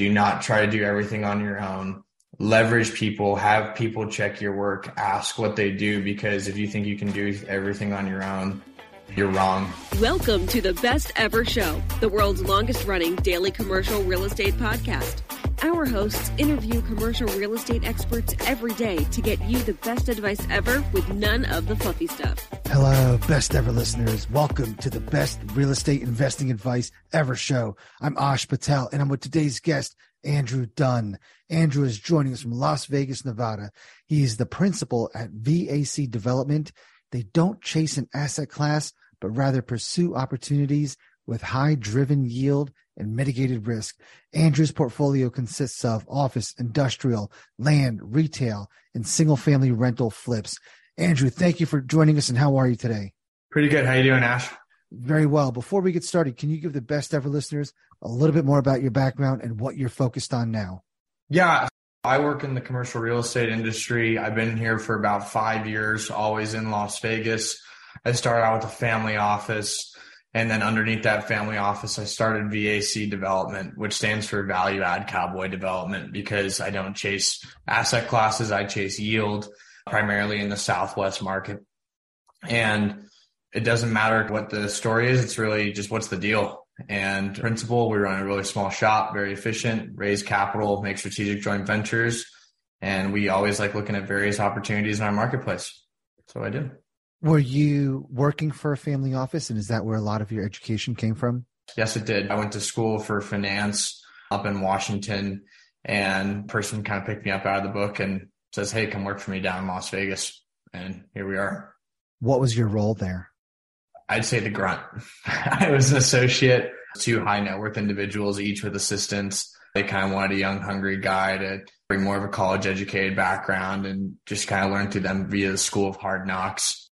Do not try to do everything on your own leverage people, have people check your work, ask what they do, because if you think you can do everything on your own, you're wrong. Welcome to the Best Ever Show, the world's longest running daily commercial real estate podcast. Our hosts interview commercial real estate experts every day to get you the best advice ever with none of the fluffy stuff. Hello, best ever listeners. Welcome to the best real estate investing advice ever show. I'm Ash Patel and I'm with today's guest, Andrew Dunn. Andrew is joining us from Las Vegas, Nevada. He is the principal at VAC Development. They don't chase an asset class, but rather pursue opportunities with high driven yield and mitigated risk. Andrew's portfolio consists of office, industrial, land, retail, and single family rental flips. Andrew, thank you for joining us and how are you today? Pretty good. How you doing, Ash? Very well. Before we get started, can you give the best ever listeners a little bit more about your background and what you're focused on now? Yeah, I work in the commercial real estate industry. I've been here for about five years, always in Las Vegas. I started out with a family office. And then underneath that family office, I started VAC development, which stands for value add cowboy development because I don't chase asset classes. I chase yield primarily in the Southwest market. And it doesn't matter what the story is. It's really just what's the deal and principal. We run a really small shop, very efficient, raise capital, make strategic joint ventures. And we always like looking at various opportunities in our marketplace. So I do. Were you working for a family office and is that where a lot of your education came from? Yes, it did. I went to school for finance up in Washington and person kind of picked me up out of the book and says, Hey, come work for me down in Las Vegas. And here we are. What was your role there? I'd say the grunt. I was an associate, two high net worth individuals, each with assistants. They kind of wanted a young, hungry guy to bring more of a college educated background and just kind of learn through them via the school of hard knocks.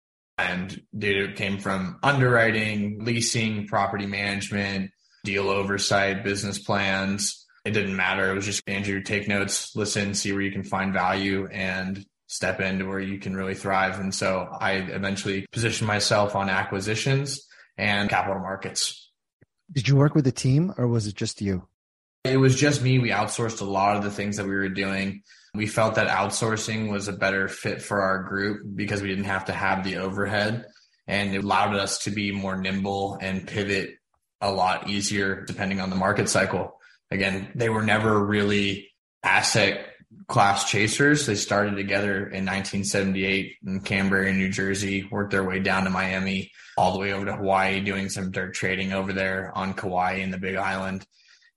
And data came from underwriting, leasing, property management, deal oversight, business plans. It didn't matter. It was just Andrew, take notes, listen, see where you can find value and step into where you can really thrive. And so I eventually positioned myself on acquisitions and capital markets. Did you work with a team or was it just you? It was just me. We outsourced a lot of the things that we were doing. We felt that outsourcing was a better fit for our group because we didn't have to have the overhead and it allowed us to be more nimble and pivot a lot easier depending on the market cycle. Again, they were never really asset class chasers. They started together in 1978 in Canberra, New Jersey, worked their way down to Miami, all the way over to Hawaii, doing some dirt trading over there on Kauai in the Big Island,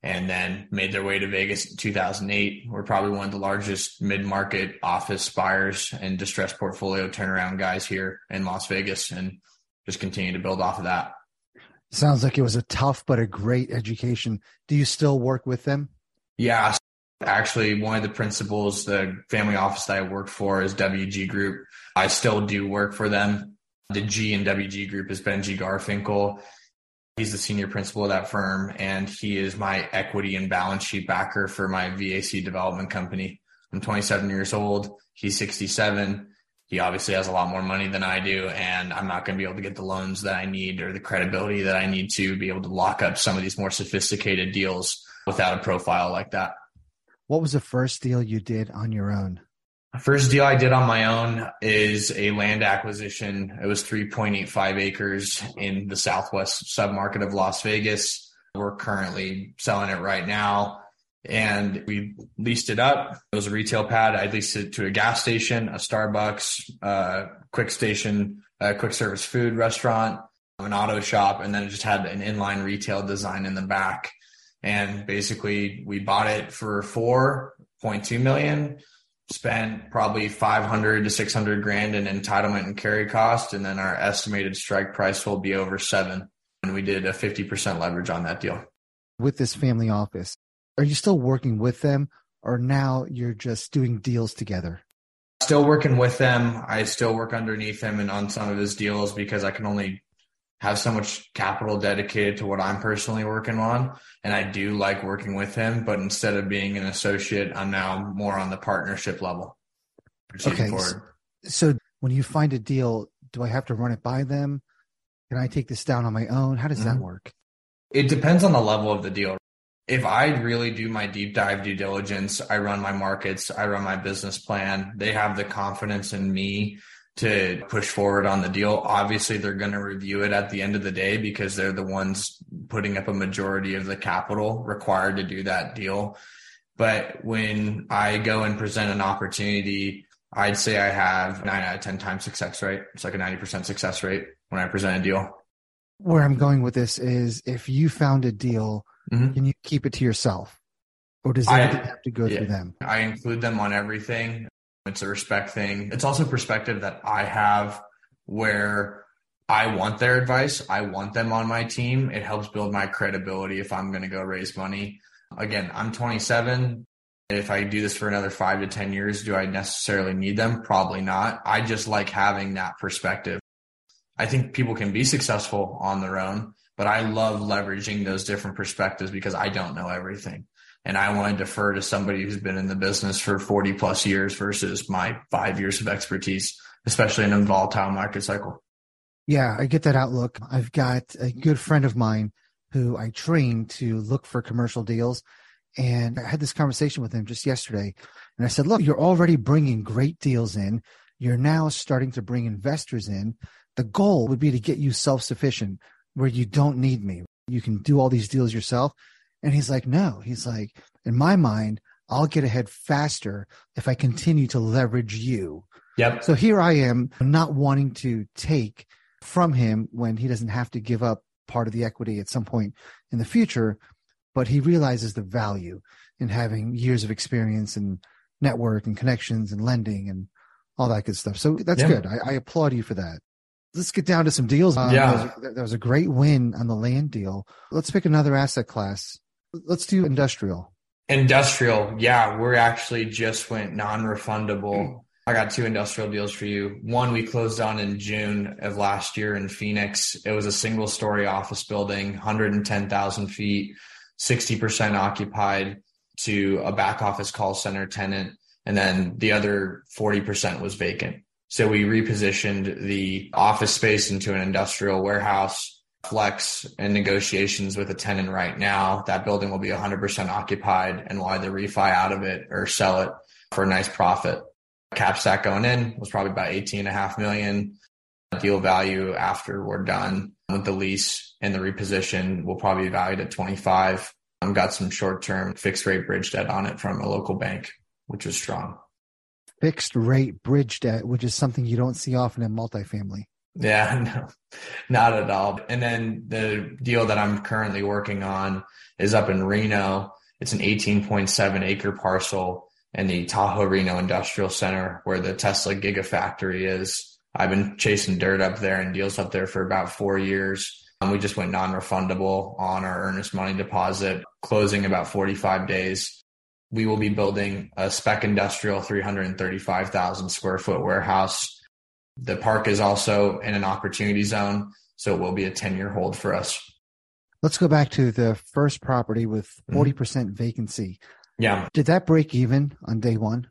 and then made their way to Vegas in 2008. We're probably one of the largest mid-market office buyers and distressed portfolio turnaround guys here in Las Vegas, and just continue to build off of that. Sounds like it was a tough but a great education. Do you still work with them? Yeah, Actually, one of the principals, the family office that I work for is WG Group. I still do work for them. The G in WG Group is Benji Garfinkel. He's the senior principal of that firm, and he is my equity and balance sheet backer for my VAC development company. I'm 27 years old. He's 67. he obviously has a lot more money than I do, and I'm not going to be able to get the loans that I need or the credibility that I need to be able to lock up some of these more sophisticated deals without a profile like that. What was the first deal you did on your own? First deal I did on my own is a land acquisition. It was 3.85 acres in the southwest submarket of Las Vegas. We're currently selling it right now and we leased it up. It was a retail pad. I leased it to a gas station, a Starbucks, a quick station, a quick service food restaurant, an auto shop, and then it just had an inline retail design in the back. And basically we bought it for 4.2 million spent probably 500 to 600 grand in entitlement and carry cost. And then our estimated strike price will be over seven. And we did a 50% leverage on that deal. With this family office, are you still working with them or now you're just doing deals together? Still working with them. I still work underneath him and on some of his deals because I can only have so much capital dedicated to what I'm personally working on. And I do like working with him, but instead of being an associate, I'm now more on the partnership level. Okay. So, so when you find a deal, do I have to run it by them? Can I take this down on my own? How does mm-hmm. that work? It depends on the level of the deal. If I really do my deep dive due diligence, I run my markets, I run my business plan, they have the confidence in me to push forward on the deal. Obviously, they're going to review it at the end of the day because they're the ones putting up a majority of the capital required to do that deal. But when I go and present an opportunity, I'd say I have nine out of 10 times success rate. It's like a 90% success rate when I present a deal. Where I'm going with this is if you found a deal, mm-hmm. can you keep it to yourself? Or does everything I, have to go yeah, through them? I include them on everything. It's a respect thing. It's also perspective that I have where I want their advice. I want them on my team. It helps build my credibility if I'm going to go raise money. Again, I'm 27. If I do this for another five to 10 years, do I necessarily need them? Probably not. I just like having that perspective. I think people can be successful on their own, but I love leveraging those different perspectives because I don't know everything and I want to defer to somebody who's been in the business for 40 plus years versus my five years of expertise, especially in a volatile market cycle. Yeah, I get that outlook. I've got a good friend of mine who I trained to look for commercial deals. And I had this conversation with him just yesterday. And I said, look, you're already bringing great deals in. You're now starting to bring investors in. The goal would be to get you self sufficient where you don't need me. You can do all these deals yourself and he's like, no, he's like, in my mind, I'll get ahead faster if I continue to leverage you. Yep. So here I am not wanting to take from him when he doesn't have to give up part of the equity at some point in the future, but he realizes the value in having years of experience and network and connections and lending and all that good stuff. So that's good. I, I, applaud you for that. Let's get down to some deals. Um, yeah. That was, that was a great win on the land deal. Let's pick another asset class. Let's do industrial. Industrial. Yeah, we're actually just went non-refundable. I got two industrial deals for you. One we closed on in June of last year in Phoenix. It was a single story office building, 110,000 feet, 60% occupied to a back office call center tenant. And then the other 40% was vacant. So we repositioned the office space into an industrial warehouse flex and negotiations with a tenant right now. That building will be 100% occupied and we'll either refi out of it or sell it for a nice profit. Cap stack going in was probably about 18 and a half million. Deal value after we're done with the lease and the reposition will probably be valued at 25. I've got some short term fixed rate bridge debt on it from a local bank, which is strong. Fixed rate bridge debt, which is something you don't see often in multifamily. Yeah, no, not at all. And then the deal that I'm currently working on is up in Reno. It's an 18.7 acre parcel in the Tahoe Reno Industrial Center where the Tesla Gigafactory is. I've been chasing dirt up there and deals up there for about four years. Um, we just went non-refundable on our earnest money deposit, closing about 45 days. We will be building a spec industrial 335,000 square foot warehouse the park is also in an opportunity zone, so it will be a 10 year hold for us. Let's go back to the first property with 40% mm-hmm. vacancy. Yeah. Did that break even on day one?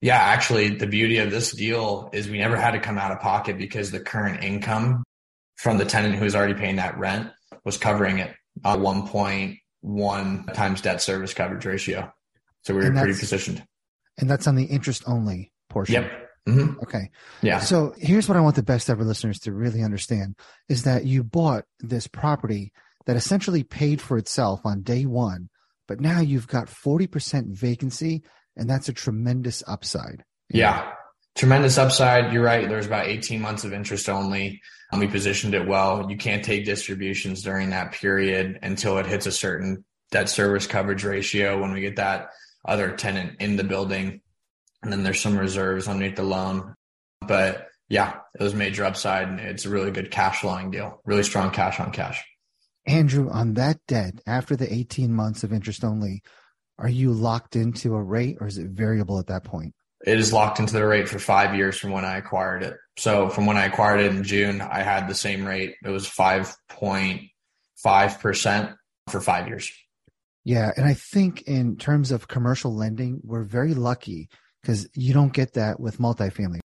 Yeah, actually, the beauty of this deal is we never had to come out of pocket because the current income from the tenant who was already paying that rent was covering it on 1.1 times debt service coverage ratio. So we were pretty positioned. And that's on the interest only portion. Yep. Mm-hmm. Okay. Yeah. So here's what I want the best ever listeners to really understand is that you bought this property that essentially paid for itself on day one, but now you've got 40% vacancy and that's a tremendous upside. Yeah. Tremendous upside. You're right. There's about 18 months of interest only. And we positioned it well. You can't take distributions during that period until it hits a certain debt service coverage ratio when we get that other tenant in the building. And then there's some reserves underneath the loan. But yeah, it was major upside and it's a really good cash flowing deal, really strong cash on cash. Andrew, on that debt, after the 18 months of interest only, are you locked into a rate or is it variable at that point? It is locked into the rate for five years from when I acquired it. So from when I acquired it in June, I had the same rate. It was 5.5% for five years. Yeah. And I think in terms of commercial lending, we're very lucky because you don't get that with multifamily.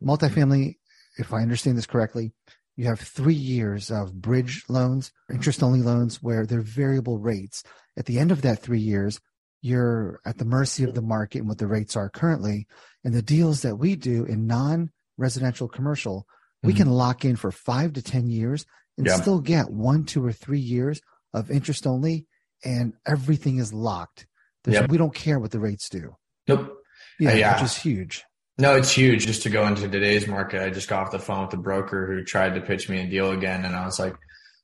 Multifamily, if I understand this correctly, you have three years of bridge loans, interest only loans where they're variable rates. At the end of that three years, you're at the mercy of the market and what the rates are currently. And the deals that we do in non residential commercial, mm-hmm. we can lock in for five to 10 years and yeah. still get one, two, or three years of interest only, and everything is locked. We don't care what the rates do. Nope. Yeah, yeah, which is huge. No, it's huge. Just to go into today's market, I just got off the phone with the broker who tried to pitch me a deal again. And I was like,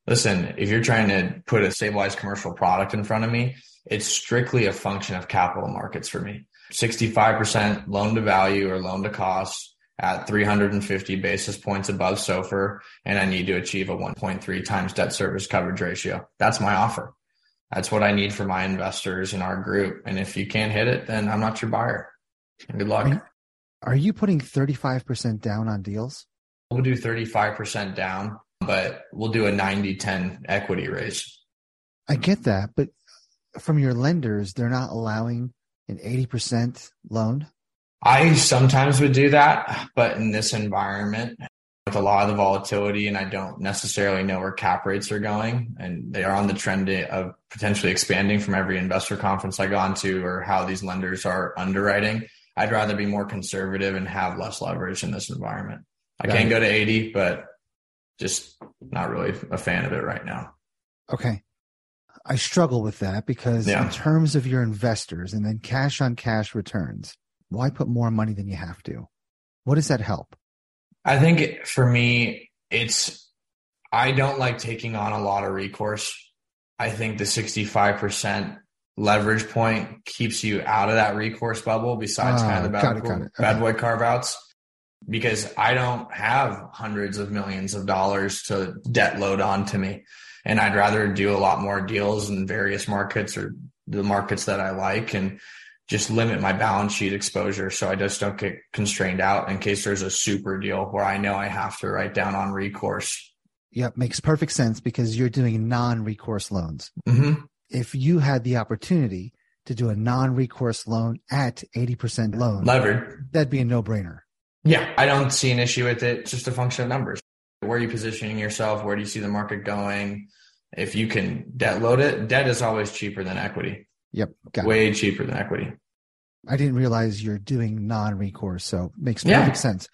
listen, if you're trying to put a stabilized commercial product in front of me, it's strictly a function of capital markets for me. 65% loan to value or loan to cost at 350 basis points above SOFR, and I need to achieve a 1.3 times debt service coverage ratio. That's my offer. That's what I need for my investors in our group. And if you can't hit it, then I'm not your buyer. Good luck. Are you putting 35% down on deals? We'll do 35% down, but we'll do a 90 10 equity raise. I get that, but from your lenders, they're not allowing an 80% loan? I sometimes would do that, but in this environment, with a lot of the volatility, and I don't necessarily know where cap rates are going, and they are on the trend of potentially expanding from every investor conference I gone to, or how these lenders are underwriting. I'd rather be more conservative and have less leverage in this environment. I Got can it. go to 80, but just not really a fan of it right now. Okay. I struggle with that because yeah. in terms of your investors and then cash on cash returns, why put more money than you have to? What does that help? I think for me, it's I don't like taking on a lot of recourse. I think the 65% leverage point keeps you out of that recourse bubble besides kind of the bad, got it, bad boy carve outs because I don't have hundreds of millions of dollars to debt load onto me. And I'd rather do a lot more deals in various markets or the markets that I like and just limit my balance sheet exposure so I just don't get constrained out in case there's a super deal where I know I have to write down on recourse. Yep, makes perfect sense because you're doing non recourse loans. Mm-hmm if you had the opportunity to do a non-recourse loan at 80% loan levered. that'd be a no-brainer. Yeah i don't see an issue with it. It's just a function of numbers. Where are you positioning yourself? Where do you see the market going? If you can debt load it debt is always cheaper than equity. Yep way it. cheaper than equity. I didn't realize you're doing non-recourse so makes perfect yeah. sense.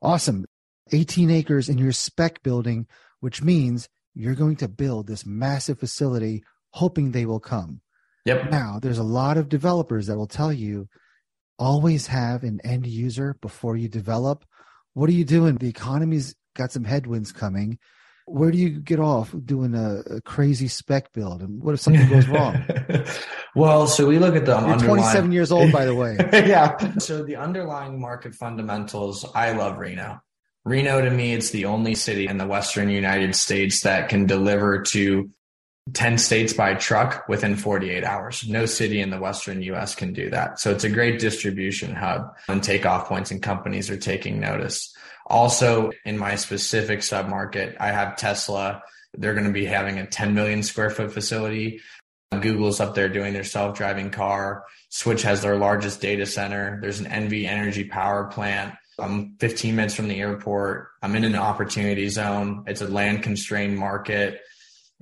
Awesome. 18 acres in your spec building which means you're going to build this massive facility hoping they will come. Yep. Now, there's a lot of developers that will tell you always have an end user before you develop. What are you doing? The economy's got some headwinds coming. Where do you get off doing a, a crazy spec build? And what if something goes wrong? well, so we look at the You're underlying... 27 years old, by the way. yeah. So the underlying market fundamentals, I love Reno. Reno to me, it's the only city in the Western United States that can deliver to 10 states by truck within 48 hours. No city in the Western US can do that. So it's a great distribution hub and takeoff points and companies are taking notice. Also in my specific submarket, I have Tesla. They're going to be having a 10 million square foot facility. Google's up there doing their self-driving car. Switch has their largest data center. There's an NV energy power plant. I'm 15 minutes from the airport. I'm in an opportunity zone. It's a land constrained market.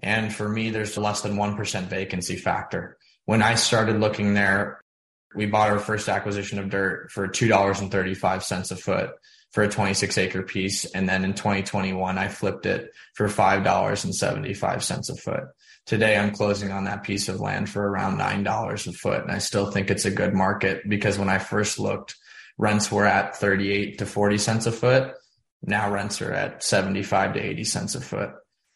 And for me, there's less than 1% vacancy factor. When I started looking there, we bought our first acquisition of dirt for $2.35 a foot for a 26 acre piece. And then in 2021, I flipped it for $5.75 a foot. Today, I'm closing on that piece of land for around $9 a foot. And I still think it's a good market because when I first looked, rents were at 38 to 40 cents a foot. Now rents are at 75 to 80 cents a foot.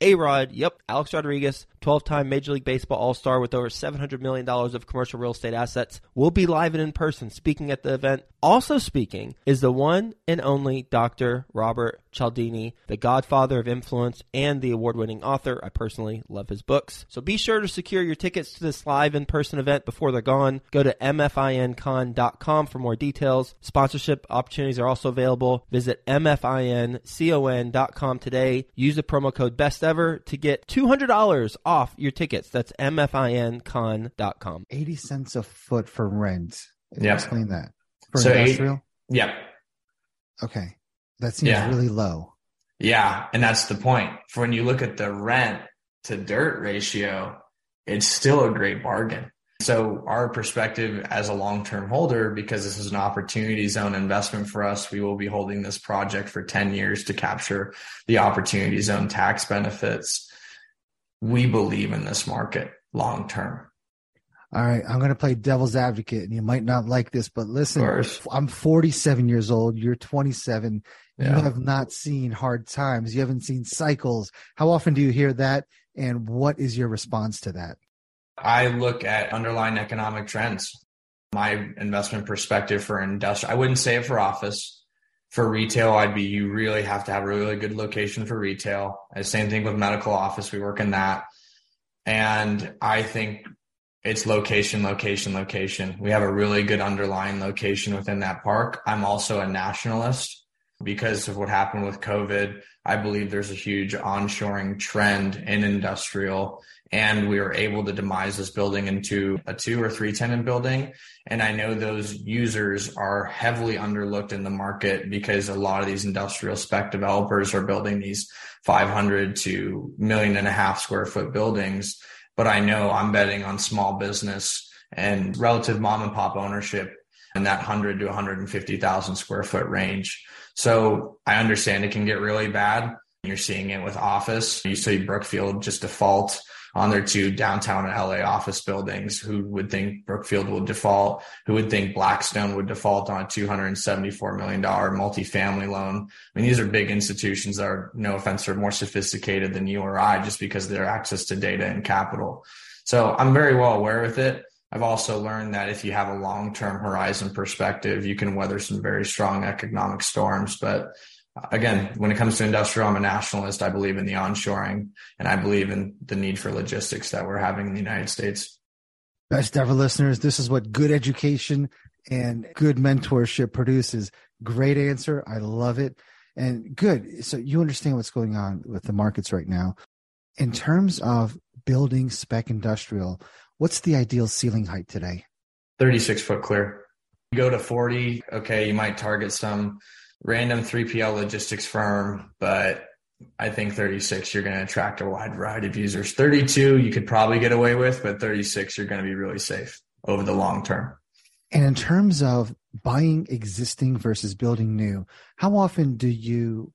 A Rod, yep, Alex Rodriguez, 12 time Major League Baseball All Star with over $700 million of commercial real estate assets, will be live and in person speaking at the event. Also speaking is the one and only Dr. Robert Cialdini, the godfather of influence and the award winning author. I personally love his books. So be sure to secure your tickets to this live in person event before they're gone. Go to mfincon.com for more details. Sponsorship opportunities are also available. Visit mfincon.com today. Use the promo code best ever to get $200 off your tickets. That's mfincon.com. 80 cents a foot for rent. Yeah. Explain that. For So eight- Yeah. okay. That seems Yeah. really low. Yeah. And that's the point. For when you look at the rent to dirt ratio, it's still a great bargain. So our perspective as a long-term holder, because this is an opportunity zone investment for us, we will be holding this project for 10 years to capture the opportunity zone tax benefits. We believe in this market long-term. All right, I'm going to play devil's advocate, and you might not like this, but listen, I'm 47 years old. You're 27. Yeah. You have not seen hard times. You haven't seen cycles. How often do you hear that? And what is your response to that? I look at underlying economic trends. My investment perspective for industrial, I wouldn't say it for office. For retail, I'd be you really have to have a really good location for retail. Same thing with medical office. We work in that. And I think it's location, location, location. We have a really good underlying location within that park. I'm also a nationalist because of what happened with COVID. I believe there's a huge onshoring trend in industrial and we were able to demise this building into a two or three tenant building. And I know those users are heavily underlooked in the market because a lot of these industrial spec developers are building these 500 to million and a half square foot buildings. But I know I'm betting on small business and relative mom and pop ownership in that 100 to 150,000 square foot range. So I understand it can get really bad. You're seeing it with office. You see Brookfield just default on their two downtown LA office buildings. Who would think Brookfield would default? Who would think Blackstone would default on a $274 million multifamily loan? I mean, these are big institutions that are, no offense, are more sophisticated than you or I just because of their access to data and capital. So I'm very well aware with it. I've also learned that if you have a long-term horizon perspective, you can weather some very strong economic storms. But again, when it comes to industrial, I'm a nationalist. I believe in the onshoring and I believe in the need for logistics that we're having in the United States. Best ever listeners, this is what good education and good mentorship produces. Great answer. I love it. And good. So you understand what's going on with the markets right now. In terms of building spec industrial, what's the ideal ceiling height today? 36 foot clear. You go to 40. Okay. You might target some random 3PL logistics firm, but I think 36, you're going to attract a wide variety of users. 32, you could probably get away with, but 36, you're going to be really safe over the long term. And in terms of buying existing versus building new, how often do you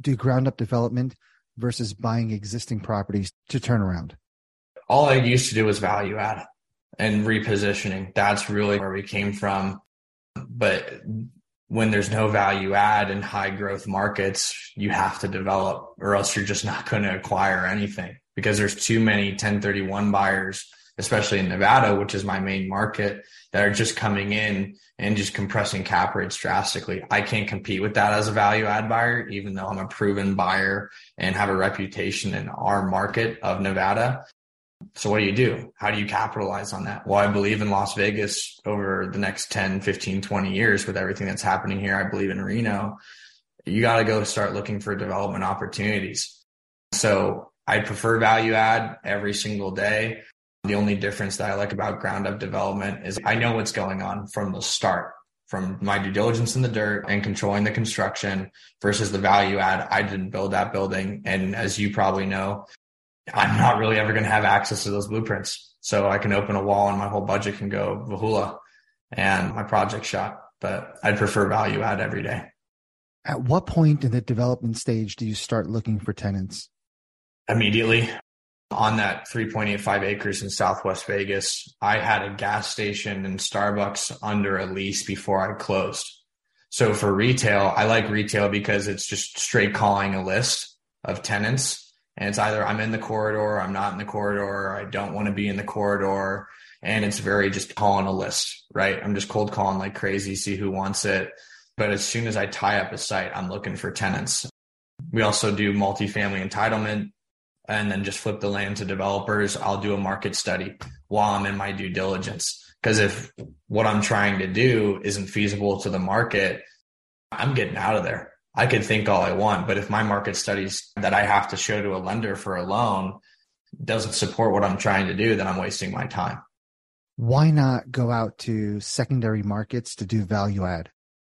do ground up development versus buying existing properties to turn around? All I used to do was value add and repositioning. That's really where we came from. But when there's no value add in high growth markets, you have to develop or else you're just not going to acquire anything because there's too many 1031 buyers especially in Nevada, which is my main market, that are just coming in and just compressing cap rates drastically. I can't compete with that as a value add buyer, even though I'm a proven buyer and have a reputation in our market of Nevada. So what do you do? How do you capitalize on that? Well, I believe in Las Vegas over the next 10, 15, 20 years with everything that's happening here. I believe in Reno. You got to go start looking for development opportunities. So I prefer value add every single day. The only difference that I like about ground up development is I know what's going on from the start, from my due diligence in the dirt and controlling the construction versus the value add. I didn't build that building. And as you probably know, I'm not really ever going to have access to those blueprints. So I can open a wall and my whole budget can go vahula and my project shot. But I'd prefer value add every day. At what point in the development stage do you start looking for tenants? Immediately on that 3.85 acres in Southwest Vegas, I had a gas station and Starbucks under a lease before I closed. So for retail, I like retail because it's just straight calling a list of tenants and it's either I'm in the corridor, I'm not in the corridor, I don't want to be in the corridor. And it's very just calling a list, right? I'm just cold calling like crazy, see who wants it. But as soon as I tie up a site, I'm looking for tenants. We also do multifamily entitlement and then just flip the land to developers. I'll do a market study while I'm in my due diligence. Because if what I'm trying to do isn't feasible to the market, I'm getting out of there. I could think all I want, but if my market studies that I have to show to a lender for a loan doesn't support what I'm trying to do, then I'm wasting my time. Why not go out to secondary markets to do value add?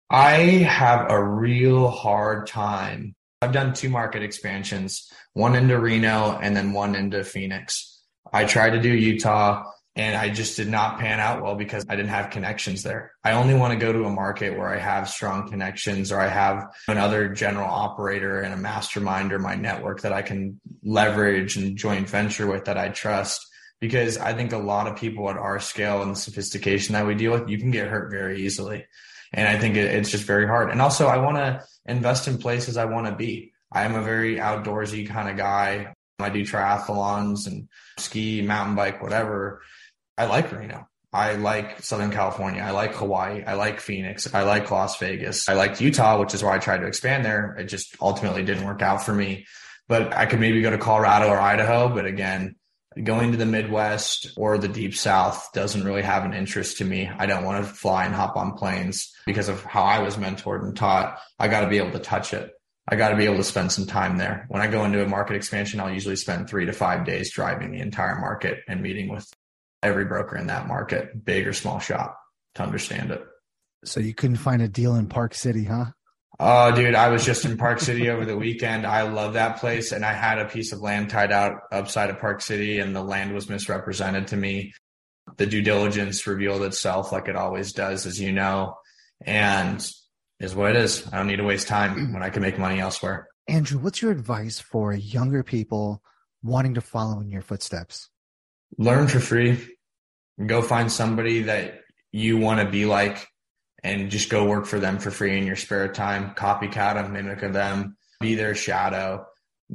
I have a real hard time. I've done two market expansions, one into Reno and then one into Phoenix. I tried to do Utah and I just did not pan out well because I didn't have connections there. I only want to go to a market where I have strong connections or I have another general operator and a mastermind or my network that I can leverage and joint venture with that I trust. Because I think a lot of people at our scale and the sophistication that we deal with, you can get hurt very easily. And I think it's just very hard. And also, I want to invest in places I want to be. I am a very outdoorsy kind of guy. I do triathlons and ski, mountain bike, whatever. I like Reno. I like Southern California. I like Hawaii. I like Phoenix. I like Las Vegas. I liked Utah, which is why I tried to expand there. It just ultimately didn't work out for me. But I could maybe go to Colorado or Idaho. But again, going to the Midwest or the deep South doesn't really have an interest to me. I don't want to fly and hop on planes because of how I was mentored and taught. I got to be able to touch it. I got to be able to spend some time there. When I go into a market expansion, I'll usually spend three to five days driving the entire market and meeting with every broker in that market, big or small shop, to understand it. So you couldn't find a deal in Park City, huh? Oh, dude, I was just in Park City over the weekend. I love that place. And I had a piece of land tied out upside of Park City, and the land was misrepresented to me. The due diligence revealed itself like it always does, as you know, and is what it is. I don't need to waste time mm. when I can make money elsewhere. Andrew, what's your advice for younger people wanting to follow in your footsteps? Learn for free. Go find somebody that you want to be like and just go work for them for free in your spare time. Copycat them, mimic them, be their shadow,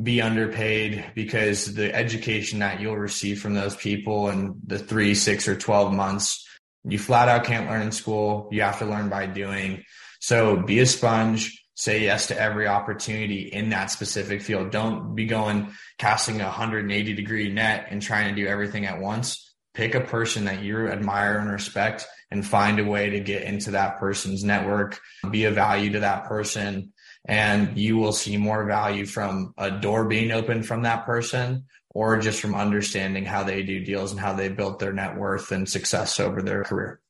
be underpaid because the education that you'll receive from those people in the three, six, or 12 months, you flat out can't learn in school. You have to learn by doing. So be a sponge, say yes to every opportunity in that specific field. Don't be going casting a 180 degree net and trying to do everything at once. Pick a person that you admire and respect and find a way to get into that person's network, be a value to that person. And you will see more value from a door being open from that person or just from understanding how they do deals and how they built their net worth and success over their career.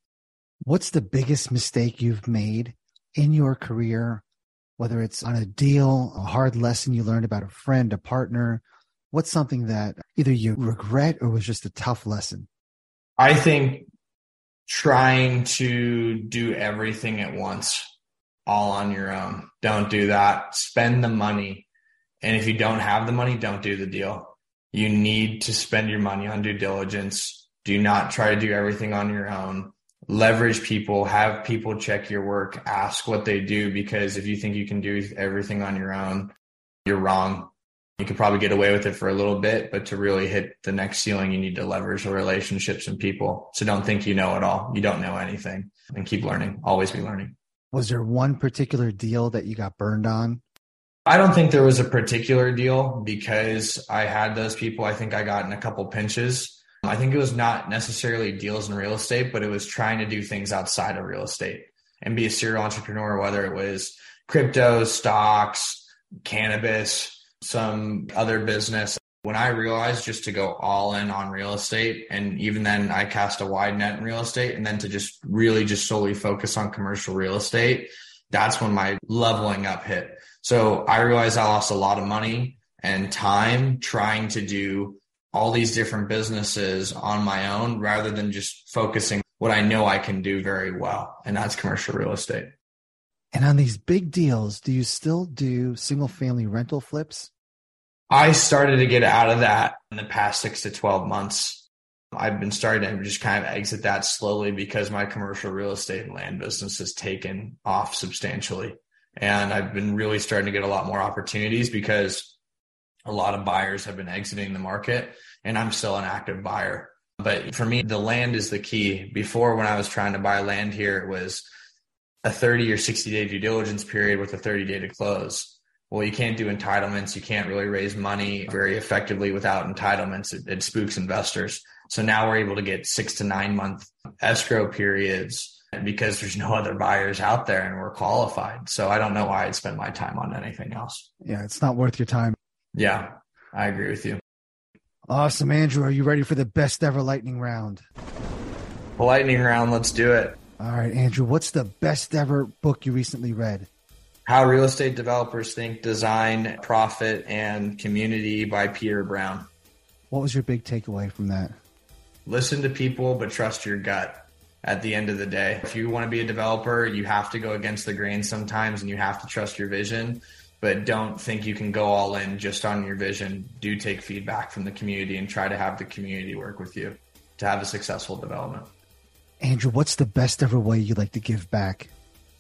What's the biggest mistake you've made in your career whether it's on a deal, a hard lesson you learned about a friend, a partner? What's something that either you regret or was just a tough lesson? I think trying to do everything at once, all on your own. Don't do that. Spend the money. And if you don't have the money, don't do the deal. You need to spend your money on due diligence. Do not try to do everything on your own leverage people, have people check your work, ask what they do, because if you think you can do everything on your own, you're wrong. You could probably get away with it for a little bit, but to really hit the next ceiling, you need to leverage the relationships and people. So don't think you know it all. You don't know anything and keep learning. Always be learning. Was there one particular deal that you got burned on? I don't think there was a particular deal because I had those people. I think I got in a couple pinches. I think it was not necessarily deals in real estate, but it was trying to do things outside of real estate and be a serial entrepreneur, whether it was crypto, stocks, cannabis, some other business. When I realized just to go all in on real estate, and even then I cast a wide net in real estate, and then to just really just solely focus on commercial real estate, that's when my leveling up hit. So I realized I lost a lot of money and time trying to do all these different businesses on my own rather than just focusing what I know I can do very well, and that's commercial real estate. And on these big deals, do you still do single family rental flips? I started to get out of that in the past six to 12 months. I've been starting to just kind of exit that slowly because my commercial real estate and land business has taken off substantially. And I've been really starting to get a lot more opportunities because a lot of buyers have been exiting the market and I'm still an active buyer. But for me, the land is the key. Before, when I was trying to buy land here, it was a 30 or 60 day due diligence period with a 30 day to close. Well, you can't do entitlements. You can't really raise money very effectively without entitlements. It, it spooks investors. So now we're able to get six to nine month escrow periods because there's no other buyers out there and we're qualified. So I don't know why I'd spend my time on anything else. Yeah, it's not worth your time. Yeah, I agree with you. Awesome. Andrew, are you ready for the best ever lightning round? lightning round, let's do it. All right, Andrew, what's the best ever book you recently read? How Real Estate Developers Think Design, Profit, and Community by Peter Brown. What was your big takeaway from that? Listen to people, but trust your gut at the end of the day. If you want to be a developer, you have to go against the grain sometimes and you have to trust your vision, but don't think you can go all in just on your vision. Do take feedback from the community and try to have the community work with you to have a successful development. Andrew, what's the best ever way you like to give back?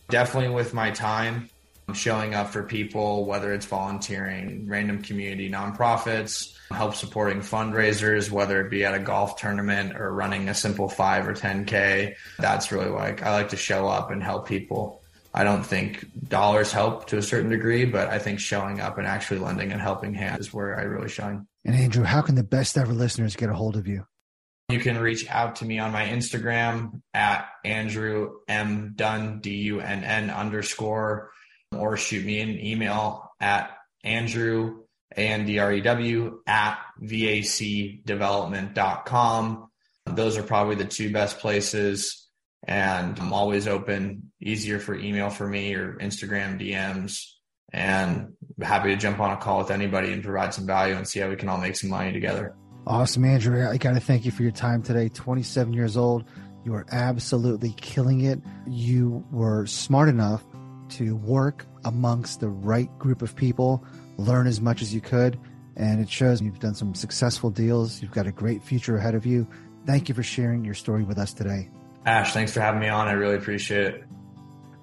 Definitely with my time, I'm showing up for people, whether it's volunteering, random community nonprofits, help supporting fundraisers, whether it be at a golf tournament or running a simple five or 10K. That's really like I like to show up and help people. I don't think dollars help to a certain degree, but I think showing up and actually lending and helping hand is where I really shine. And Andrew, how can the best ever listeners get a hold of you? You can reach out to me on my Instagram at Andrew M Dunn D U N N underscore, or shoot me an email at Andrew A N D R E W at VACdevelopment.com. Those are probably the two best places. And I'm always open, easier for email for me or Instagram DMs. And happy to jump on a call with anybody and provide some value and see how we can all make some money together. Awesome, Andrew. I got to thank you for your time today. 27 years old. You are absolutely killing it. You were smart enough to work amongst the right group of people, learn as much as you could, and it shows you've done some successful deals. You've got a great future ahead of you. Thank you for sharing your story with us today. Ash, thanks for having me on. I really appreciate it.